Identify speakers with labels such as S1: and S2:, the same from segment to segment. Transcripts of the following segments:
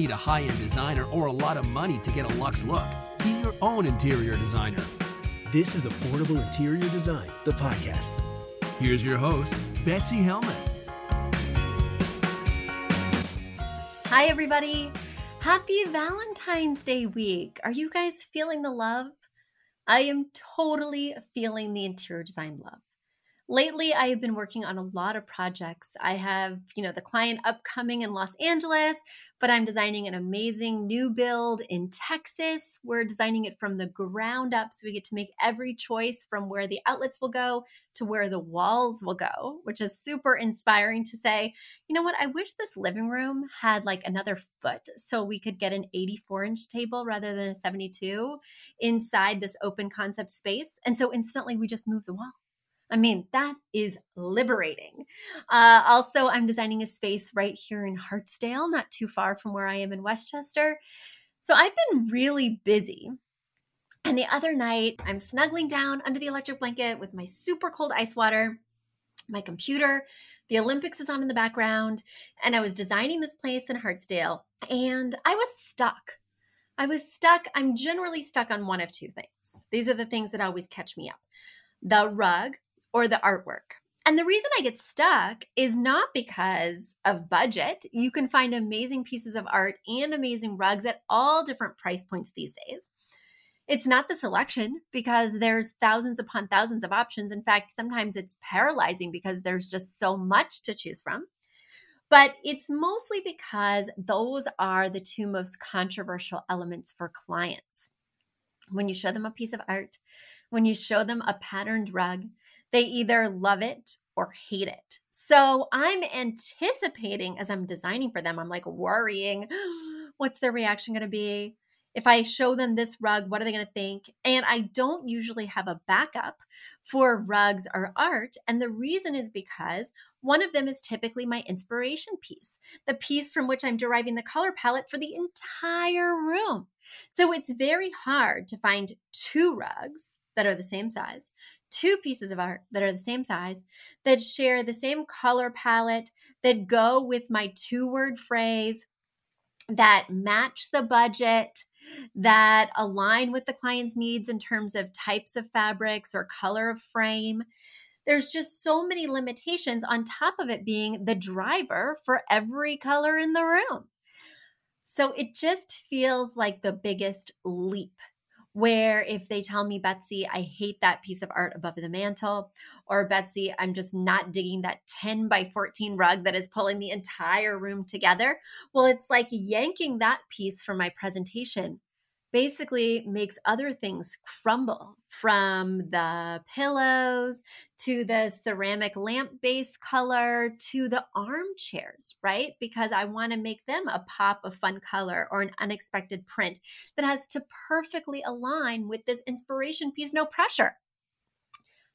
S1: Need a high end designer or a lot of money to get a luxe look. Be your own interior designer.
S2: This is Affordable Interior Design, the podcast.
S1: Here's your host, Betsy Helmuth.
S3: Hi, everybody. Happy Valentine's Day week. Are you guys feeling the love? I am totally feeling the interior design love lately i have been working on a lot of projects. I have you know the client upcoming in los angeles but i'm designing an amazing new build in texas. We're designing it from the ground up so we get to make every choice from where the outlets will go to where the walls will go which is super inspiring to say you know what? I wish this living room had like another foot so we could get an 84 inch table rather than a 72 inside this open concept space. And so instantly we just move the wall I mean, that is liberating. Uh, also, I'm designing a space right here in Hartsdale, not too far from where I am in Westchester. So I've been really busy. And the other night, I'm snuggling down under the electric blanket with my super cold ice water, my computer. The Olympics is on in the background, and I was designing this place in Hartsdale, and I was stuck. I was stuck. I'm generally stuck on one of two things. These are the things that always catch me up the rug or the artwork. And the reason I get stuck is not because of budget. You can find amazing pieces of art and amazing rugs at all different price points these days. It's not the selection because there's thousands upon thousands of options. In fact, sometimes it's paralyzing because there's just so much to choose from. But it's mostly because those are the two most controversial elements for clients. When you show them a piece of art, when you show them a patterned rug, they either love it or hate it. So I'm anticipating as I'm designing for them, I'm like worrying, what's their reaction going to be? If I show them this rug, what are they going to think? And I don't usually have a backup for rugs or art. And the reason is because one of them is typically my inspiration piece, the piece from which I'm deriving the color palette for the entire room. So it's very hard to find two rugs that are the same size, two pieces of art that are the same size, that share the same color palette, that go with my two word phrase, that match the budget, that align with the client's needs in terms of types of fabrics or color of frame. There's just so many limitations on top of it being the driver for every color in the room. So it just feels like the biggest leap where if they tell me, Betsy, I hate that piece of art above the mantle, or Betsy, I'm just not digging that 10 by 14 rug that is pulling the entire room together. Well, it's like yanking that piece from my presentation basically makes other things crumble from the pillows to the ceramic lamp base color to the armchairs, right? Because I want to make them a pop of fun color or an unexpected print that has to perfectly align with this inspiration piece, no pressure.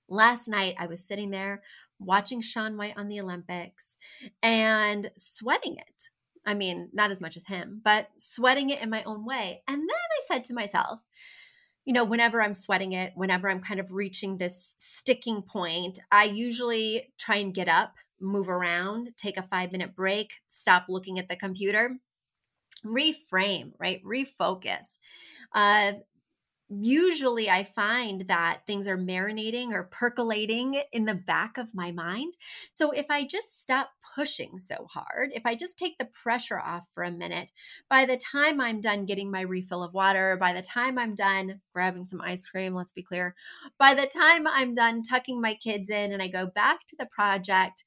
S3: Last night, I was sitting there watching Shaun White on the Olympics and sweating it I mean, not as much as him, but sweating it in my own way. And then I said to myself, you know, whenever I'm sweating it, whenever I'm kind of reaching this sticking point, I usually try and get up, move around, take a five minute break, stop looking at the computer, reframe, right? Refocus. Uh, usually I find that things are marinating or percolating in the back of my mind. So if I just stop pushing so hard, if I just take the pressure off for a minute, by the time I'm done getting my refill of water, by the time I'm done grabbing some ice cream, let's be clear, by the time I'm done tucking my kids in and I go back to the project,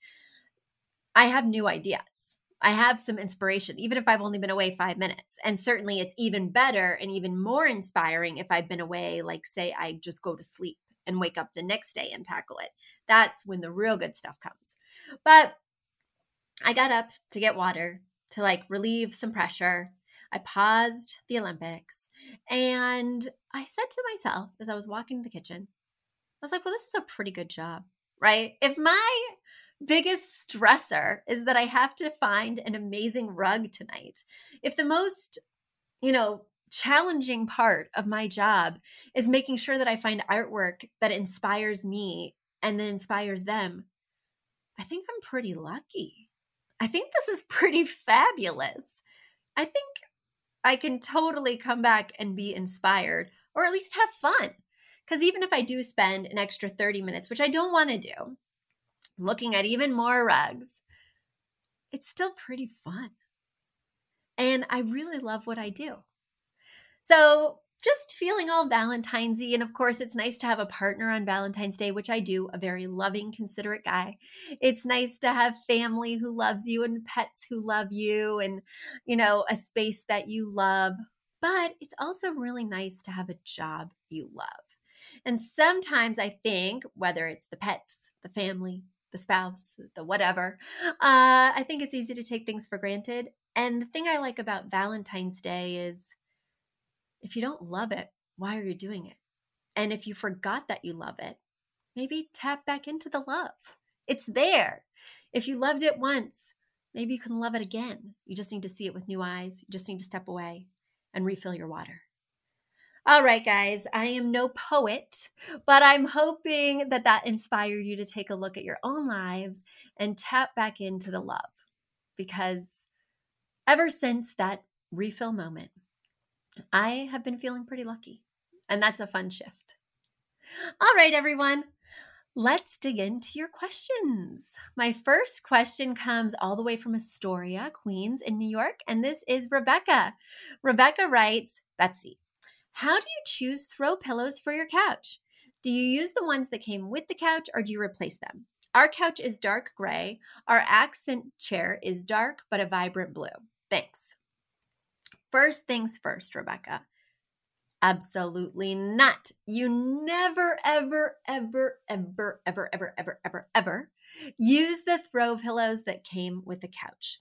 S3: I have new ideas I have some inspiration, even if I've only been away five minutes. And certainly it's even better and even more inspiring if I've been away, like, say, I just go to sleep and wake up the next day and tackle it. That's when the real good stuff comes. But I got up to get water to like relieve some pressure. I paused the Olympics and I said to myself as I was walking to the kitchen, I was like, well, this is a pretty good job, right? If my biggest stressor is that I have to find an amazing rug tonight. If the most, you know, challenging part of my job is making sure that I find artwork that inspires me and then inspires them, I think I'm pretty lucky. I think this is pretty fabulous. I think I can totally come back and be inspired or at least have fun. Because even if I do spend an extra 30 minutes, which I don't want to do, looking at even more rugs, it's still pretty fun. And I really love what I do. So, just feeling all Valentine's y. And of course, it's nice to have a partner on Valentine's Day, which I do, a very loving, considerate guy. It's nice to have family who loves you and pets who love you and, you know, a space that you love. But it's also really nice to have a job you love. And sometimes I think, whether it's the pets, the family, the spouse, the whatever. Uh, I think it's easy to take things for granted. And the thing I like about Valentine's Day is if you don't love it, why are you doing it? And if you forgot that you love it, maybe tap back into the love. It's there. If you loved it once, maybe you can love it again. You just need to see it with new eyes. You just need to step away and refill your water. All right, guys, I am no poet, but I'm hoping that that inspired you to take a look at your own lives and tap back into the love. Because ever since that refill moment, I have been feeling pretty lucky. And that's a fun shift. All right, everyone. Let's dig into your questions. My first question comes all the way from Astoria, Queens, in New York, and this is Rebecca. Rebecca writes Betsy, how do you choose throw pillows for your couch? Do you use the ones that came with the couch or do you replace them? Our couch is dark gray. Our accent chair is dark but a vibrant blue. Thanks. First things first, Rebecca. Absolutely not. You never, ever, ever, ever, ever, ever, ever, ever, ever use the throw pillows that came with the couch.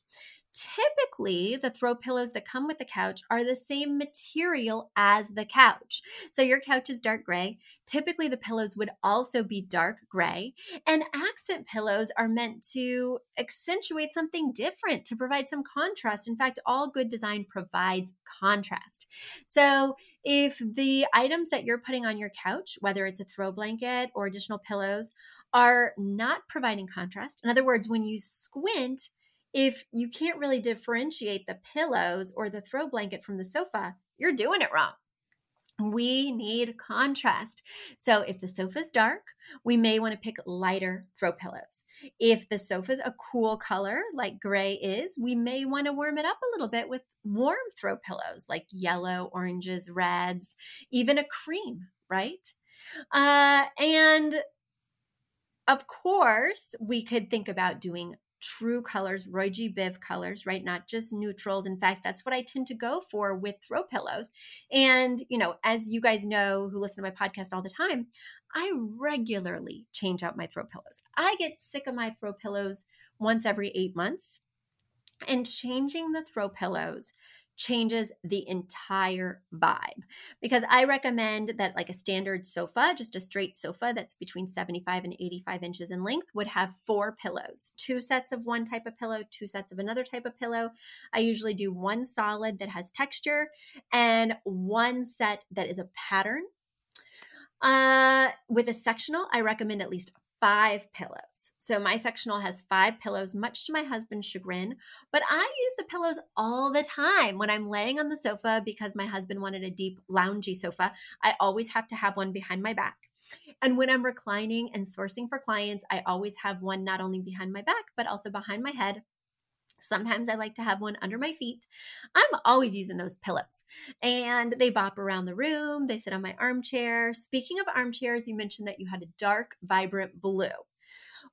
S3: Typically, the throw pillows that come with the couch are the same material as the couch. So, your couch is dark gray. Typically, the pillows would also be dark gray. And accent pillows are meant to accentuate something different, to provide some contrast. In fact, all good design provides contrast. So, if the items that you're putting on your couch, whether it's a throw blanket or additional pillows, are not providing contrast, in other words, when you squint, if you can't really differentiate the pillows or the throw blanket from the sofa, you're doing it wrong. We need contrast. So if the sofa's dark, we may want to pick lighter throw pillows. If the sofa's a cool color like gray is, we may want to warm it up a little bit with warm throw pillows like yellow, oranges, reds, even a cream, right? Uh, and of course, we could think about doing true colors, Roy G. Biv colors, right? Not just neutrals. In fact, that's what I tend to go for with throw pillows. And, you know, as you guys know who listen to my podcast all the time, I regularly change out my throw pillows. I get sick of my throw pillows once every eight months. And changing the throw pillows changes the entire vibe. Because I recommend that, like a standard sofa, just a straight sofa that's between 75 and 85 inches in length, would have four pillows two sets of one type of pillow, two sets of another type of pillow. I usually do one solid that has texture and one set that is a pattern Uh, with a sectional, I recommend at least five pillows. So my sectional has five pillows, much to my husband's chagrin. But I use the pillows all the time when I'm laying on the sofa because my husband wanted a deep, loungy sofa. I always have to have one behind my back. And when I'm reclining and sourcing for clients, I always have one not only behind my back, but also behind my head Sometimes I like to have one under my feet. I'm always using those pillows and they bop around the room. They sit on my armchair. Speaking of armchairs, you mentioned that you had a dark, vibrant blue.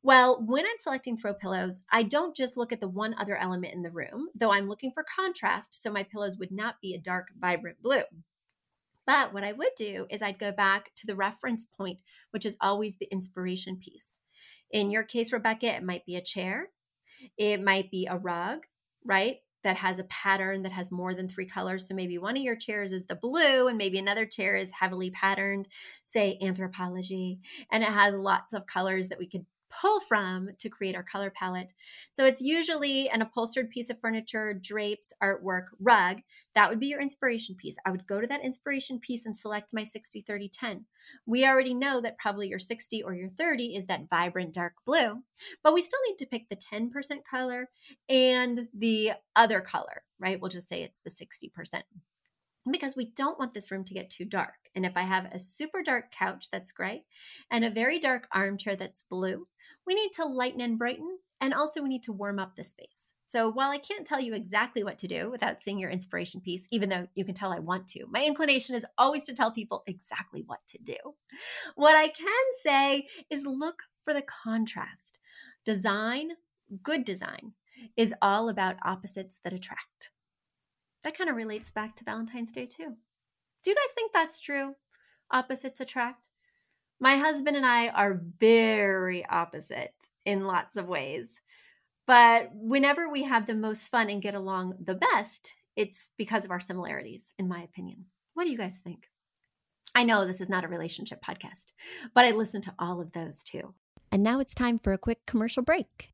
S3: Well, when I'm selecting throw pillows, I don't just look at the one other element in the room, though I'm looking for contrast, so my pillows would not be a dark, vibrant blue. But what I would do is I'd go back to the reference point, which is always the inspiration piece. In your case, Rebecca, it might be a chair, it might be a rug, right? That has a pattern that has more than three colors. So maybe one of your chairs is the blue, and maybe another chair is heavily patterned, say Anthropologie, and it has lots of colors that we could pull from to create our color palette. So it's usually an upholstered piece of furniture, drapes, artwork, rug. That would be your inspiration piece. I would go to that inspiration piece and select my 60, 30, 10. We already know that probably your 60 or your 30 is that vibrant dark blue, but we still need to pick the 10% color and the other color, right? We'll just say it's the 60% because we don't want this room to get too dark. And if I have a super dark couch that's gray and a very dark armchair that's blue, we need to lighten and brighten. And also, we need to warm up the space. So, while I can't tell you exactly what to do without seeing your inspiration piece, even though you can tell I want to, my inclination is always to tell people exactly what to do. What I can say is look for the contrast. Design, good design, is all about opposites that attract that kind of relates back to Valentine's Day too. Do you guys think that's true? Opposites attract? My husband and I are very opposite in lots of ways. But whenever we have the most fun and get along the best, it's because of our similarities, in my opinion. What do you guys think? I know this is not a relationship podcast, but I listen to all of those too.
S4: And now it's time for a quick commercial break.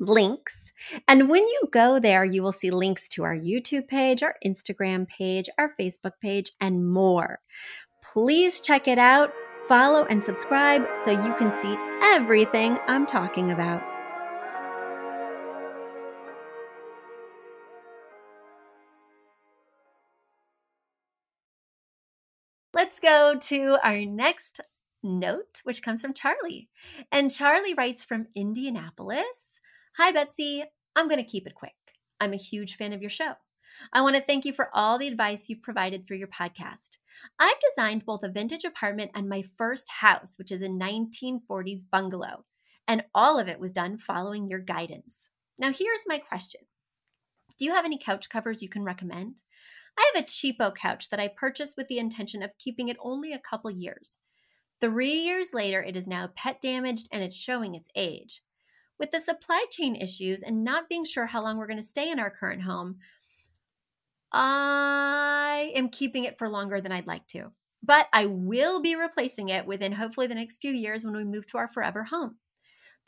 S3: links. And when you go there, you will see links to our YouTube page, our Instagram page, our Facebook page, and more. Please check it out, follow, and subscribe so you can see everything I'm talking about. Let's go to our next note, which comes from Charlie. And Charlie writes from Indianapolis. Hi, Betsy. I'm going to keep it quick. I'm a huge fan of your show. I want to thank you for all the advice you've provided through your podcast. I've designed both a vintage apartment and my first house, which is a 1940s bungalow, and all of it was done following your guidance. Now, here's my question Do you have any couch covers you can recommend? I have a cheapo couch that I purchased with the intention of keeping it only a couple years. Three years later, it is now pet damaged and it's showing its age. With the supply chain issues and not being sure how long we're going to stay in our current home, I am keeping it for longer than I'd like to. But I will be replacing it within hopefully the next few years when we move to our forever home.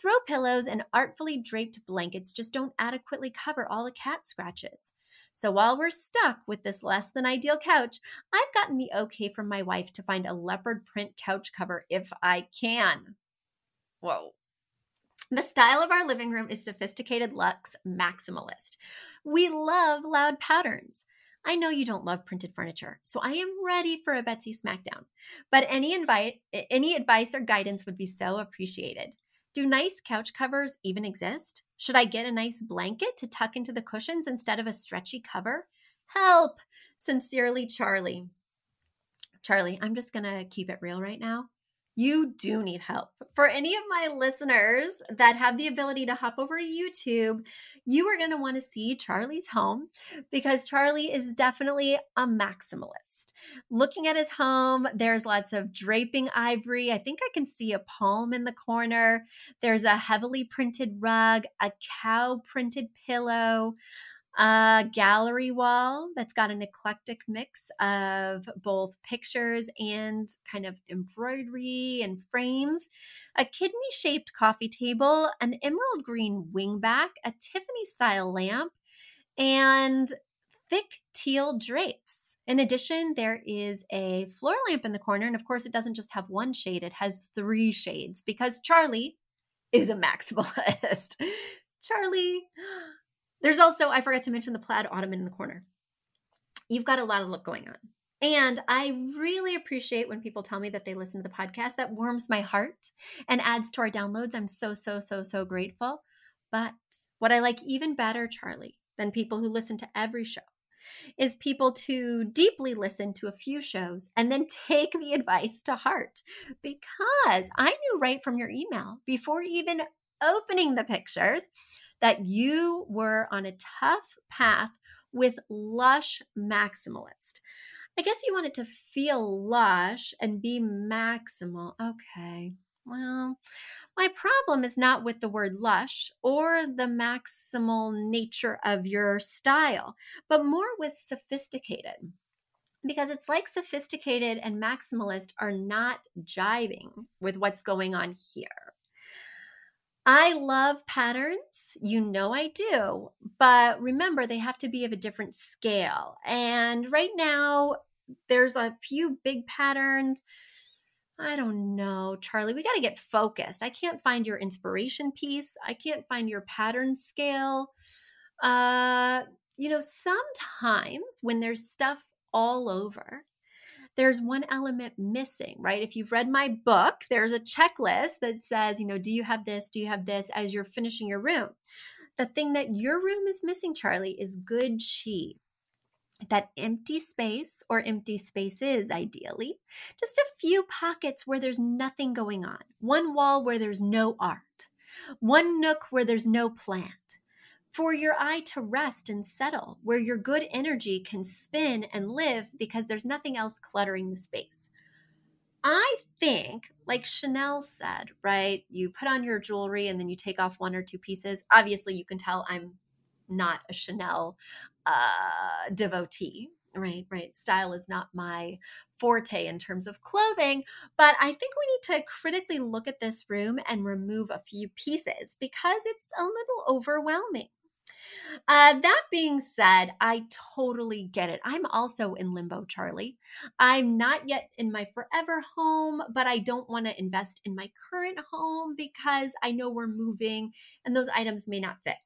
S3: Throw pillows and artfully draped blankets just don't adequately cover all the cat scratches. So while we're stuck with this less than ideal couch, I've gotten the okay from my wife to find a leopard print couch cover if I can. Whoa. The style of our living room is sophisticated luxe maximalist. We love loud patterns. I know you don't love printed furniture, so I am ready for a Betsy Smackdown. But any invite, any advice or guidance would be so appreciated. Do nice couch covers even exist? Should I get a nice blanket to tuck into the cushions instead of a stretchy cover? Help! Sincerely, Charlie. Charlie, I'm just going to keep it real right now you do need help. For any of my listeners that have the ability to hop over to YouTube, you are going to want to see Charlie's home because Charlie is definitely a maximalist. Looking at his home, there's lots of draping ivory. I think I can see a palm in the corner. There's a heavily printed rug, a cow printed pillow a gallery wall that's got an eclectic mix of both pictures and kind of embroidery and frames, a kidney shaped coffee table, an emerald green wingback, a Tiffany style lamp, and thick teal drapes. In addition, there is a floor lamp in the corner. And of course, it doesn't just have one shade, it has three shades because Charlie is a maximalist. Charlie there's also, I forgot to mention the plaid ottoman in the corner. You've got a lot of look going on. And I really appreciate when people tell me that they listen to the podcast. That warms my heart and adds to our downloads. I'm so, so, so, so grateful. But what I like even better, Charlie, than people who listen to every show is people to deeply listen to a few shows and then take the advice to heart. Because I knew right from your email before even opening the pictures that you were on a tough path with lush maximalist. I guess you wanted to feel lush and be maximal. Okay. Well, my problem is not with the word lush or the maximal nature of your style, but more with sophisticated. Because it's like sophisticated and maximalist are not jiving with what's going on here. I love patterns. You know I do. But remember, they have to be of a different scale. And right now, there's a few big patterns. I don't know, Charlie. We got to get focused. I can't find your inspiration piece. I can't find your pattern scale. Uh, you know, sometimes when there's stuff all over, there's one element missing, right? If you've read my book, there's a checklist that says, you know, do you have this? Do you have this as you're finishing your room? The thing that your room is missing, Charlie, is good chi. That empty space or empty spaces, ideally, just a few pockets where there's nothing going on, one wall where there's no art, one nook where there's no plant for your eye to rest and settle, where your good energy can spin and live because there's nothing else cluttering the space. I think, like Chanel said, right? You put on your jewelry and then you take off one or two pieces. Obviously, you can tell I'm not a Chanel uh, devotee, right? Right. Style is not my forte in terms of clothing, but I think we need to critically look at this room and remove a few pieces because it's a little overwhelming. Uh, that being said, I totally get it. I'm also in limbo, Charlie. I'm not yet in my forever home, but I don't want to invest in my current home because I know we're moving and those items may not fit.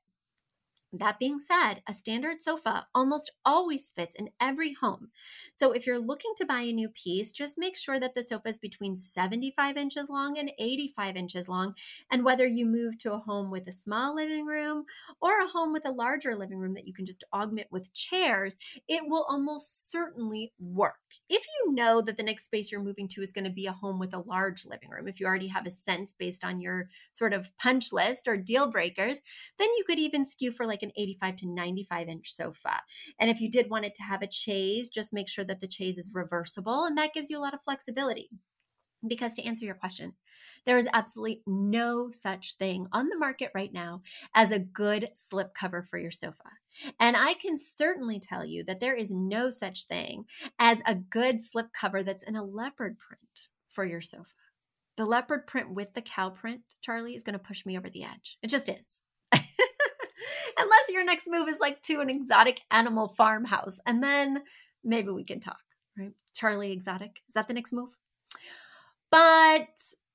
S3: That being said, a standard sofa almost always fits in every home. So if you're looking to buy a new piece, just make sure that the sofa is between 75 inches long and 85 inches long. And whether you move to a home with a small living room or a home with a larger living room that you can just augment with chairs, it will almost certainly work. If you know that the next space you're moving to is going to be a home with a large living room, if you already have a sense based on your sort of punch list or deal breakers, then you could even skew for like an 85 to 95 inch sofa. And if you did want it to have a chaise, just make sure that the chaise is reversible and that gives you a lot of flexibility. Because to answer your question, there is absolutely no such thing on the market right now as a good slip cover for your sofa. And I can certainly tell you that there is no such thing as a good slip cover that's in a leopard print for your sofa. The leopard print with the cow print, Charlie, is going to push me over the edge. It just is. Unless your next move is like to an exotic animal farmhouse. And then maybe we can talk, right? Charlie Exotic. Is that the next move? But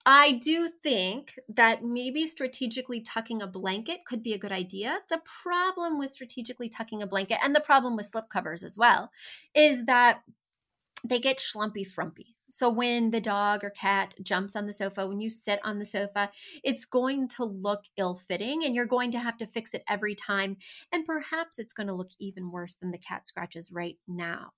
S3: I do think that maybe strategically tucking a blanket could be a good idea. The problem with strategically tucking a blanket and the problem with slip covers as well is that they get schlumpy frumpy. So when the dog or cat jumps on the sofa, when you sit on the sofa, it's going to look ill fitting and you're going to have to fix it every time. And perhaps it's going to look even worse than the cat scratches right now.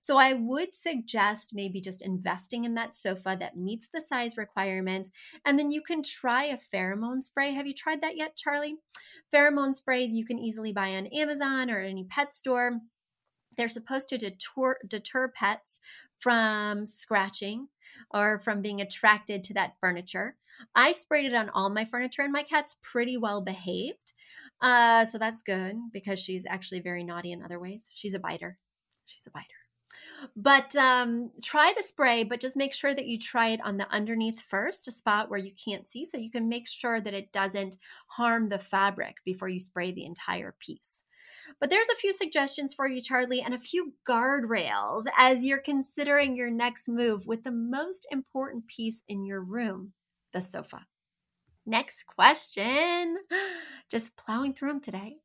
S3: So I would suggest maybe just investing in that sofa that meets the size requirements. And then you can try a pheromone spray. Have you tried that yet, Charlie? Pheromone sprays you can easily buy on Amazon or any pet store. They're supposed to deter, deter pets from scratching or from being attracted to that furniture. I sprayed it on all my furniture, and my cat's pretty well behaved. Uh, so that's good because she's actually very naughty in other ways. She's a biter. She's a biter. But um, try the spray, but just make sure that you try it on the underneath first, a spot where you can't see, so you can make sure that it doesn't harm the fabric before you spray the entire piece. But there's a few suggestions for you, Charlie, and a few guardrails as you're considering your next move with the most important piece in your room the sofa. Next question. Just plowing through them today.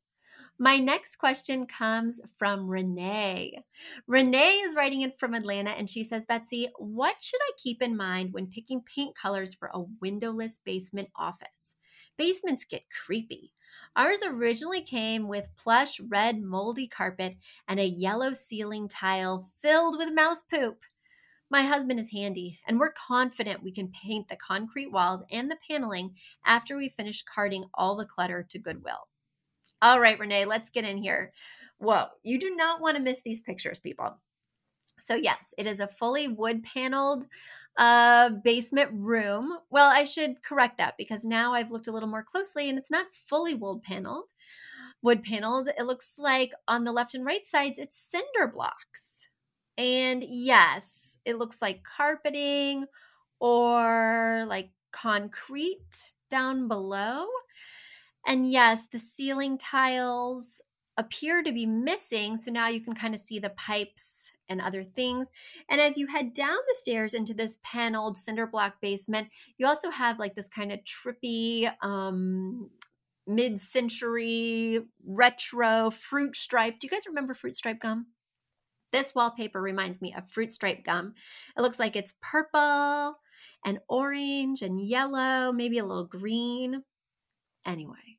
S3: My next question comes from Ranae. Ranae is writing in from Atlanta and she says, Betsy, what should I keep in mind when picking paint colors for a windowless basement office? Basements get creepy. Ours originally came with plush red moldy carpet and a yellow ceiling tile filled with mouse poop. My husband is handy, and we're confident we can paint the concrete walls and the paneling after we finish carting all the clutter to Goodwill. All right, Ranae, let's get in here. Whoa, you do not want to miss these pictures, people. So, yes, it is a fully wood paneled uh, basement room. Well, I should correct that because now I've looked a little more closely and it's not fully wood paneled. Wood paneled. It looks like on the left and right sides, it's cinder blocks. And yes, it looks like carpeting or like concrete down below. And yes, the ceiling tiles appear to be missing. So now you can kind of see the pipes and other things. And as you head down the stairs into this paneled cinder block basement, you also have like this kind of trippy, um, mid century retro fruit stripe. Do you guys remember fruit stripe gum? This wallpaper reminds me of fruit stripe gum. It looks like it's purple and orange and yellow, maybe a little green. Anyway,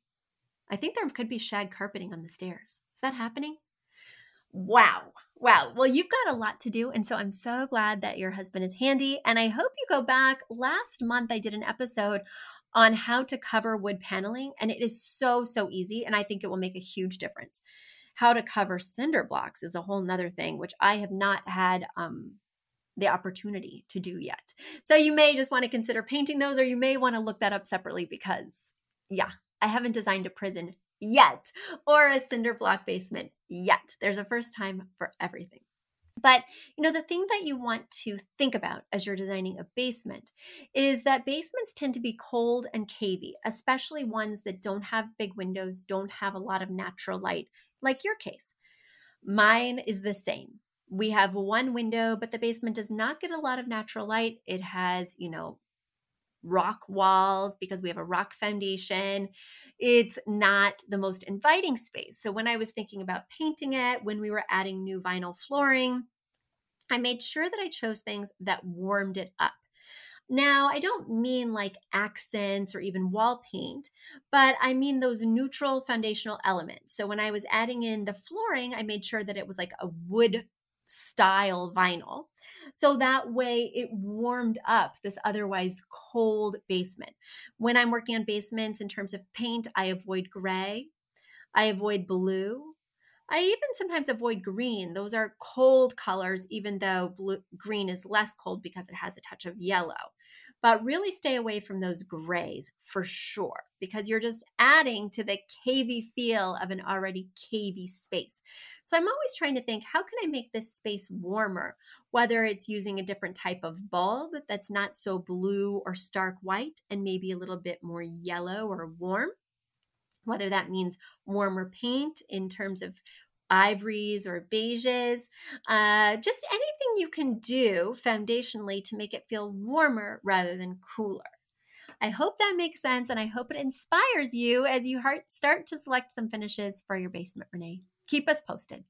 S3: I think there could be shag carpeting on the stairs. Is that happening? Wow. Wow. Well, you've got a lot to do. And so I'm so glad that your husband is handy. And I hope you go back. Last month, I did an episode on how to cover wood paneling, and it is so, so easy. And I think it will make a huge difference. How to cover cinder blocks is a whole nother thing, which I have not had um, the opportunity to do yet. So you may just want to consider painting those, or you may want to look that up separately because, yeah, I haven't designed a prison yet or a cinder block basement yet. There's a first time for everything. But you know, the thing that you want to think about as you're designing a basement is that basements tend to be cold and cavey, especially ones that don't have big windows, don't have a lot of natural light, like your case. Mine is the same. We have one window, but the basement does not get a lot of natural light. It has, you know, rock walls because we have a rock foundation. It's not the most inviting space. So when I was thinking about painting it, when we were adding new vinyl flooring, I made sure that I chose things that warmed it up. Now, I don't mean like accents or even wall paint, but I mean those neutral foundational elements. So when I was adding in the flooring, I made sure that it was like a wood style vinyl. So that way it warmed up this otherwise cold basement. When I'm working on basements in terms of paint, I avoid gray, I avoid blue. I even sometimes avoid green. Those are cold colors, even though blue, green is less cold because it has a touch of yellow but really stay away from those grays for sure because you're just adding to the cavey feel of an already cavey space. So I'm always trying to think how can I make this space warmer, whether it's using a different type of bulb that's not so blue or stark white and maybe a little bit more yellow or warm whether that means warmer paint in terms of ivories or beiges, uh, just anything you can do foundationally to make it feel warmer rather than cooler. I hope that makes sense and I hope it inspires you as you start to select some finishes for your basement, Ranae. Keep us posted.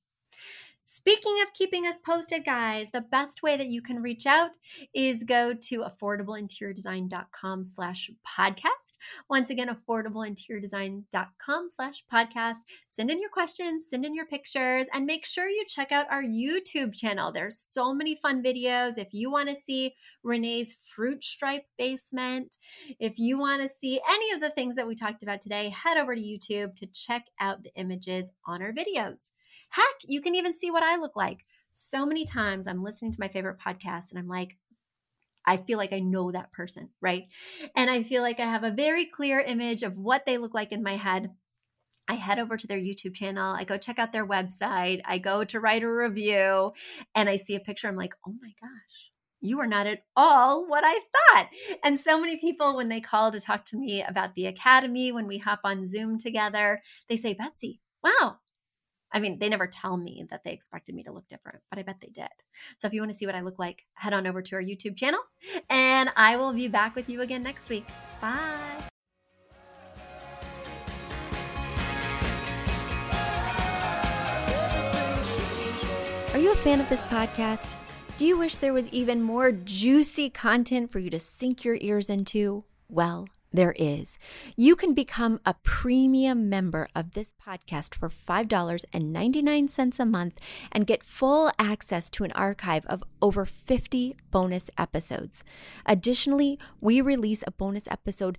S3: Speaking of keeping us posted, guys, the best way that you can reach out is go to affordableinteriordesign.com slash podcast. Once again, affordableinteriordesign.com slash podcast. Send in your questions, send in your pictures, and make sure you check out our YouTube channel. There's so many fun videos. If you want to see Ranae's fruit stripe basement, if you want to see any of the things that we talked about today, head over to YouTube to check out the images on our videos. Heck, you can even see what I look like. So many times I'm listening to my favorite podcast and I'm like, I feel like I know that person, right? And I feel like I have a very clear image of what they look like in my head. I head over to their YouTube channel. I go check out their website. I go to write a review and I see a picture. I'm like, oh my gosh, you are not at all what I thought. And so many people, when they call to talk to me about the academy, when we hop on Zoom together, they say, Betsy, wow, I mean, they never tell me that they expected me to look different, but I bet they did. So if you want to see what I look like, head on over to our YouTube channel and I will be back with you again next week. Bye.
S4: Are you a fan of this podcast? Do you wish there was even more juicy content for you to sink your ears into? Well, there is. You can become a premium member of this podcast for $5.99 a month and get full access to an archive of over 50 bonus episodes. Additionally, we release a bonus episode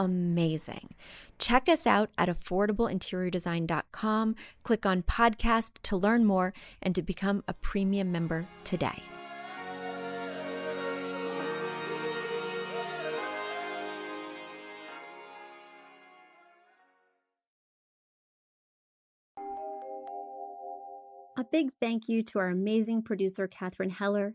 S4: amazing. Check us out at affordableinteriordesign.com. Click on podcast to learn more and to become a premium member today. A big thank you to our amazing producer, Catherine Heller,